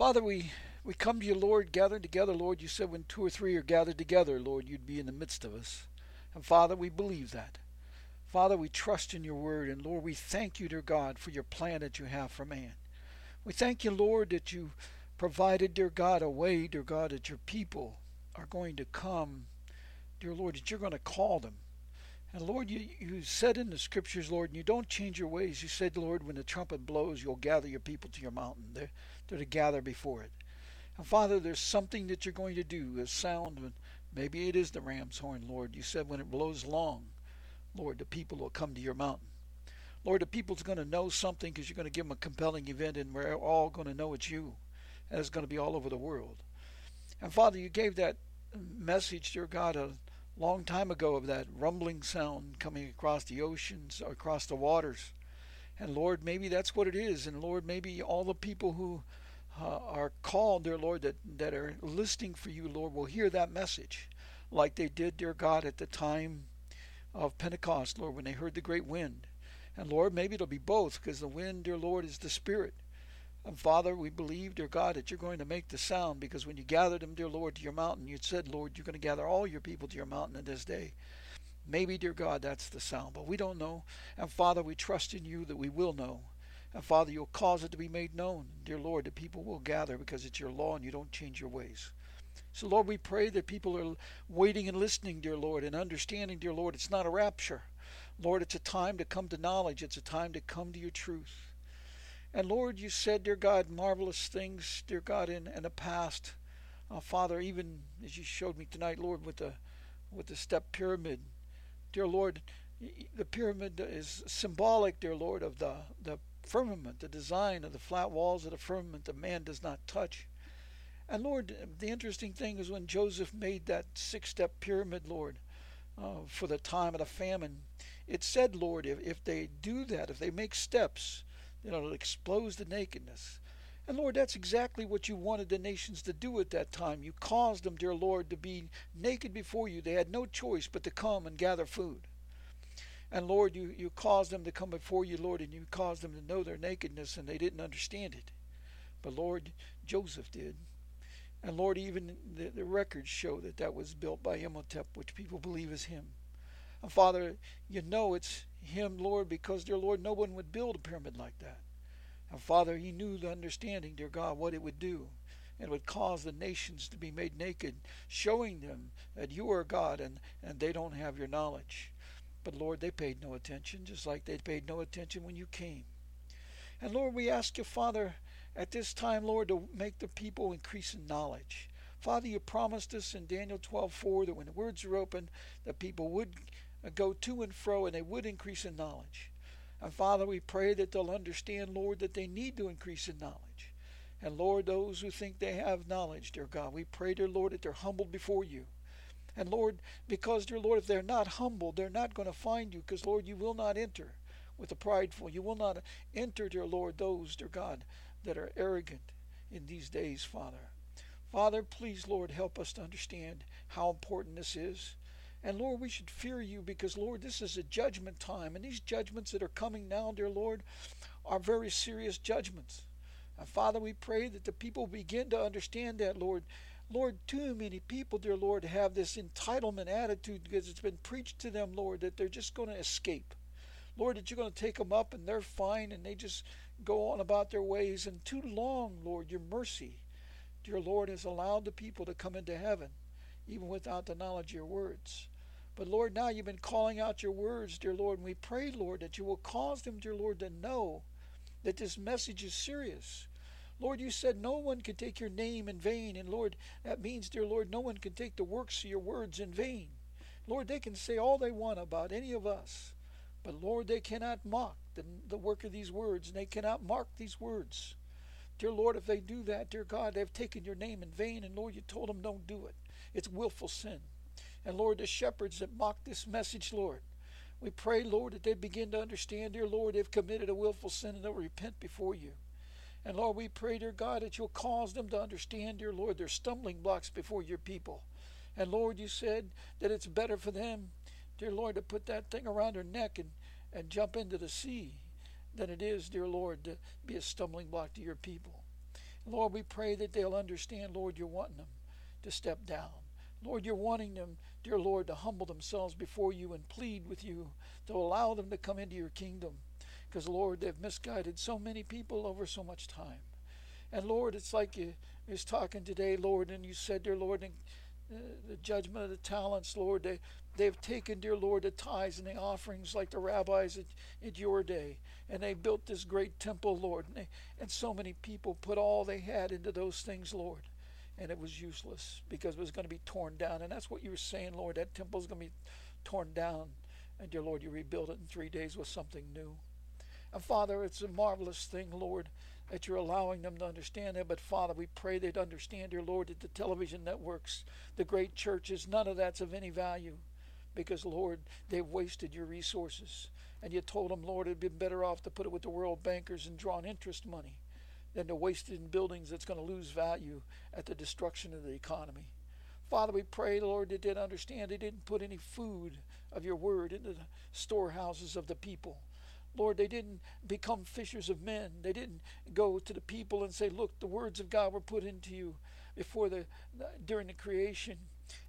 Father, we, we come to you, Lord, gathered together, Lord. You said when two or three are gathered together, Lord, you'd be in the midst of us. And Father, we believe that. Father, we trust in your word. And Lord, we thank you, dear God, for your plan that you have for man. We thank you, Lord, that you provided, dear God, a way, dear God, that your people are going to come, dear Lord, that you're going to call them. And Lord, you, you said in the scriptures, Lord, and you don't change your ways. You said, Lord, when the trumpet blows, you'll gather your people to your mountain. They're, to gather before it. And Father, there's something that you're going to do, a sound, maybe it is the ram's horn, Lord. You said when it blows long, Lord, the people will come to your mountain. Lord, the people's going to know something because you're going to give them a compelling event, and we're all going to know it's you. And it's going to be all over the world. And Father, you gave that message, dear God, a long time ago of that rumbling sound coming across the oceans, across the waters. And Lord, maybe that's what it is. And Lord, maybe all the people who uh, are called, dear Lord, that, that are listening for you, Lord, will hear that message like they did, dear God, at the time of Pentecost, Lord, when they heard the great wind. And Lord, maybe it'll be both because the wind, dear Lord, is the Spirit. And Father, we believe, dear God, that you're going to make the sound because when you gathered them, dear Lord, to your mountain, you said, Lord, you're going to gather all your people to your mountain in this day. Maybe, dear God, that's the sound, but we don't know. And Father, we trust in you that we will know. And Father, you'll cause it to be made known. Dear Lord, that people will gather because it's your law and you don't change your ways. So, Lord, we pray that people are waiting and listening, dear Lord, and understanding, dear Lord, it's not a rapture. Lord, it's a time to come to knowledge, it's a time to come to your truth. And Lord, you said, dear God, marvelous things, dear God, in, in the past. Uh, Father, even as you showed me tonight, Lord, with the with the step pyramid, dear Lord, the pyramid is symbolic, dear Lord, of the the firmament, the design of the flat walls of the firmament that man does not touch. And Lord, the interesting thing is when Joseph made that six-step pyramid, Lord, uh, for the time of the famine, it said, Lord, if, if they do that, if they make steps, you know, it'll expose the nakedness. And Lord, that's exactly what you wanted the nations to do at that time. You caused them, dear Lord, to be naked before you. They had no choice but to come and gather food. And Lord, you, you caused them to come before you, Lord, and you caused them to know their nakedness, and they didn't understand it. But Lord, Joseph did. And Lord, even the, the records show that that was built by Imhotep, which people believe is him. And Father, you know it's him, Lord, because, dear Lord, no one would build a pyramid like that. And Father, he knew the understanding, dear God, what it would do. It would cause the nations to be made naked, showing them that you are God and, and they don't have your knowledge. But Lord, they paid no attention, just like they paid no attention when you came. And Lord, we ask you, Father, at this time, Lord, to make the people increase in knowledge. Father, you promised us in Daniel 12:4 that when the words are open, the people would go to and fro and they would increase in knowledge. And Father, we pray that they'll understand, Lord, that they need to increase in knowledge. And Lord, those who think they have knowledge, dear God, we pray, dear Lord, that they're humbled before you. And Lord, because, dear Lord, if they're not humbled, they're not going to find you, because, Lord, you will not enter with the prideful. You will not enter, dear Lord, those, dear God, that are arrogant in these days, Father. Father, please, Lord, help us to understand how important this is. And Lord, we should fear you because, Lord, this is a judgment time. And these judgments that are coming now, dear Lord, are very serious judgments. And Father, we pray that the people begin to understand that, Lord. Lord, too many people, dear Lord, have this entitlement attitude because it's been preached to them, Lord, that they're just going to escape. Lord, that you're going to take them up and they're fine and they just go on about their ways. And too long, Lord, your mercy, dear Lord, has allowed the people to come into heaven, even without the knowledge of your words. But Lord, now you've been calling out your words, dear Lord, and we pray, Lord, that you will cause them, dear Lord, to know that this message is serious. Lord, you said no one can take your name in vain. And Lord, that means, dear Lord, no one can take the works of your words in vain. Lord, they can say all they want about any of us. But Lord, they cannot mock the, the work of these words, and they cannot mark these words. Dear Lord, if they do that, dear God, they've taken your name in vain, and Lord, you told them don't do it. It's willful sin. And Lord, the shepherds that mock this message, Lord, we pray, Lord, that they begin to understand, dear Lord, they've committed a willful sin and they'll repent before you. And Lord, we pray, dear God, that you'll cause them to understand, dear Lord, their stumbling blocks before your people. And Lord, you said that it's better for them, dear Lord, to put that thing around their neck and, and jump into the sea than it is, dear Lord, to be a stumbling block to your people. Lord, we pray that they'll understand, Lord, you're wanting them to step down. Lord, you're wanting them, dear Lord, to humble themselves before you and plead with you to allow them to come into your kingdom. Because, Lord, they've misguided so many people over so much time. And, Lord, it's like you was talking today, Lord, and you said, dear Lord, in, uh, the judgment of the talents, Lord, they, they've taken, dear Lord, the tithes and the offerings like the rabbis at, at your day. And they built this great temple, Lord. And, they, and so many people put all they had into those things, Lord and it was useless because it was going to be torn down. And that's what you were saying, Lord. That temple is going to be torn down. And dear Lord, you rebuild it in three days with something new. And Father, it's a marvelous thing, Lord, that you're allowing them to understand that. But Father, we pray they'd understand, dear Lord, that the television networks, the great churches, none of that's of any value. Because, Lord, they've wasted your resources. And you told them, Lord, it'd been better off to put it with the world bankers and draw on interest money than to waste in buildings that's going to lose value at the destruction of the economy. Father, we pray, Lord, that they understand they didn't put any food of your word into the storehouses of the people. Lord, they didn't become fishers of men. They didn't go to the people and say, "Look, the words of God were put into you before the during the creation,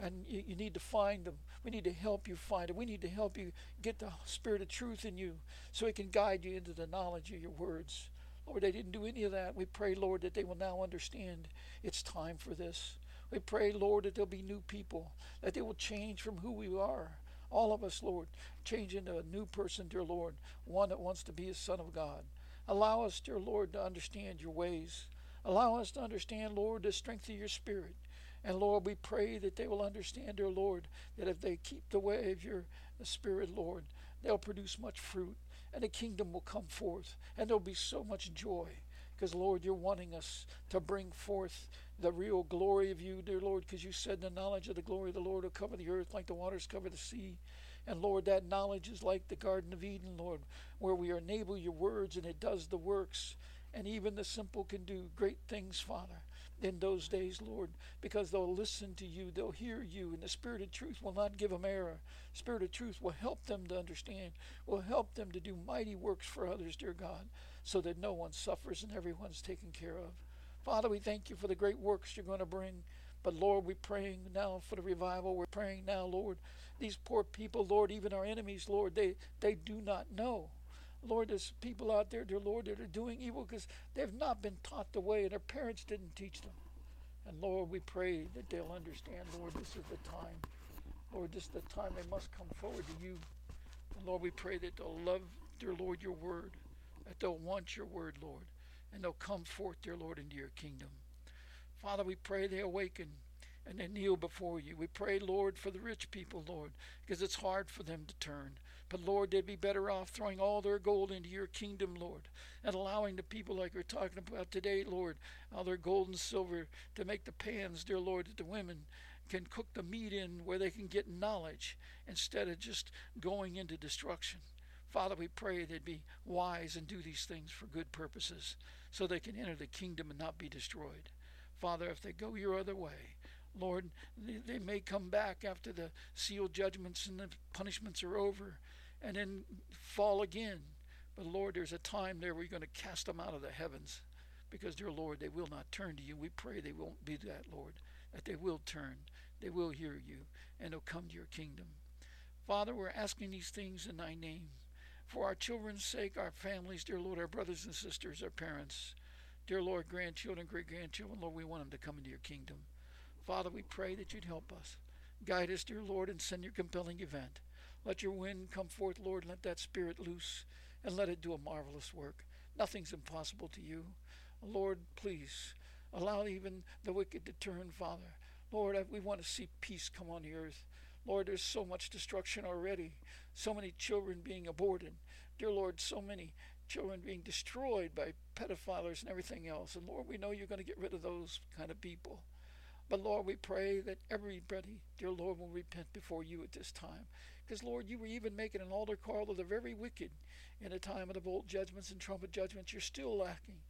and you, you need to find them. We need to help you find it. We need to help you get the spirit of truth in you, so it can guide you into the knowledge of your words." Lord, they didn't do any of that. We pray, Lord, that they will now understand it's time for this. We pray, Lord, that there'll be new people, that they will change from who we are. All of us, Lord, change into a new person, dear Lord, one that wants to be a son of God. Allow us, dear Lord, to understand your ways. Allow us to understand, Lord, the strength of your spirit. And Lord, we pray that they will understand, dear Lord, that if they keep the way of your spirit, Lord, they'll produce much fruit and the kingdom will come forth, and there'll be so much joy. Because, Lord, you're wanting us to bring forth the real glory of you, dear Lord, because you said the knowledge of the glory of the Lord will cover the earth like the waters cover the sea. And Lord, that knowledge is like the Garden of Eden, Lord, where we enable your words and it does the works. And even the simple can do great things, Father in those days, Lord, because they'll listen to you, they'll hear you, and the Spirit of truth will not give them error. Spirit of truth will help them to understand, will help them to do mighty works for others, dear God, so that no one suffers and everyone's taken care of. Father, we thank you for the great works you're going to bring. But Lord, we're praying now for the revival. We're praying now, Lord. These poor people, Lord, even our enemies, Lord, they, they do not know. Lord, there's people out there, dear Lord, that are doing evil because they've not been taught the way and their parents didn't teach them. And Lord, we pray that they'll understand, Lord, this is the time. Lord, this is the time they must come forward to you. And Lord, we pray that they'll love, dear Lord, your word, that they'll want your word, Lord, and they'll come forth, dear Lord, into your kingdom. Father, we pray they awaken and they kneel before you. We pray, Lord, for the rich people, Lord, because it's hard for them to turn. But Lord, they'd be better off throwing all their gold into your kingdom, Lord, and allowing the people like we're talking about today, Lord, all their gold and silver to make the pans, dear Lord, that the women can cook the meat in where they can get knowledge instead of just going into destruction. Father, we pray they'd be wise and do these things for good purposes so they can enter the kingdom and not be destroyed. Father, if they go your other way, Lord, they may come back after the sealed judgments and the punishments are over and then fall again. But Lord, there's a time there where you're going to cast them out of the heavens because, dear Lord, they will not turn to you. We pray they won't be that, Lord, that they will turn, they will hear you, and they'll come to your kingdom. Father, we're asking these things in thy name. For our children's sake, our families, dear Lord, our brothers and sisters, our parents, dear Lord, grandchildren, great grandchildren, Lord, we want them to come into your kingdom. Father, we pray that you'd help us. Guide us, dear Lord, and send your compelling event. Let your wind come forth, Lord. Let that spirit loose and let it do a marvelous work. Nothing's impossible to you. Lord, please allow even the wicked to turn, Father. Lord, we want to see peace come on the earth. Lord, there's so much destruction already, so many children being aborted. Dear Lord, so many children being destroyed by pedophiles and everything else. And Lord, we know you're going to get rid of those kind of people. But Lord, we pray that everybody, dear Lord, will repent before you at this time. Because, Lord, you were even making an altar call of the very wicked in a time of the bowl judgments and trumpet judgments. You're still lacking.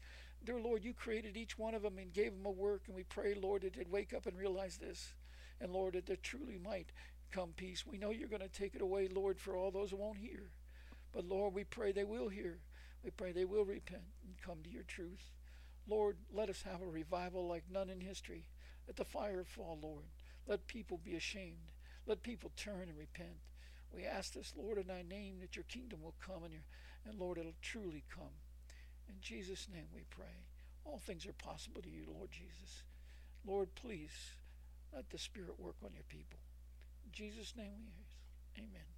Dear Lord, you created each one of them and gave them a work. And we pray, Lord, that they'd wake up and realize this. And, Lord, that there truly might come peace. We know you're going to take it away, Lord, for all those who won't hear. But, Lord, we pray they will hear. We pray they will repent and come to your truth. Lord, let us have a revival like none in history. Let the fire fall, Lord. Let people be ashamed. Let people turn and repent. We ask this, Lord, in thy name, that your kingdom will come and, your, and Lord, it'll truly come. In Jesus' name we pray. All things are possible to you, Lord Jesus. Lord, please let the Spirit work on your people. In Jesus' name we ask. Amen.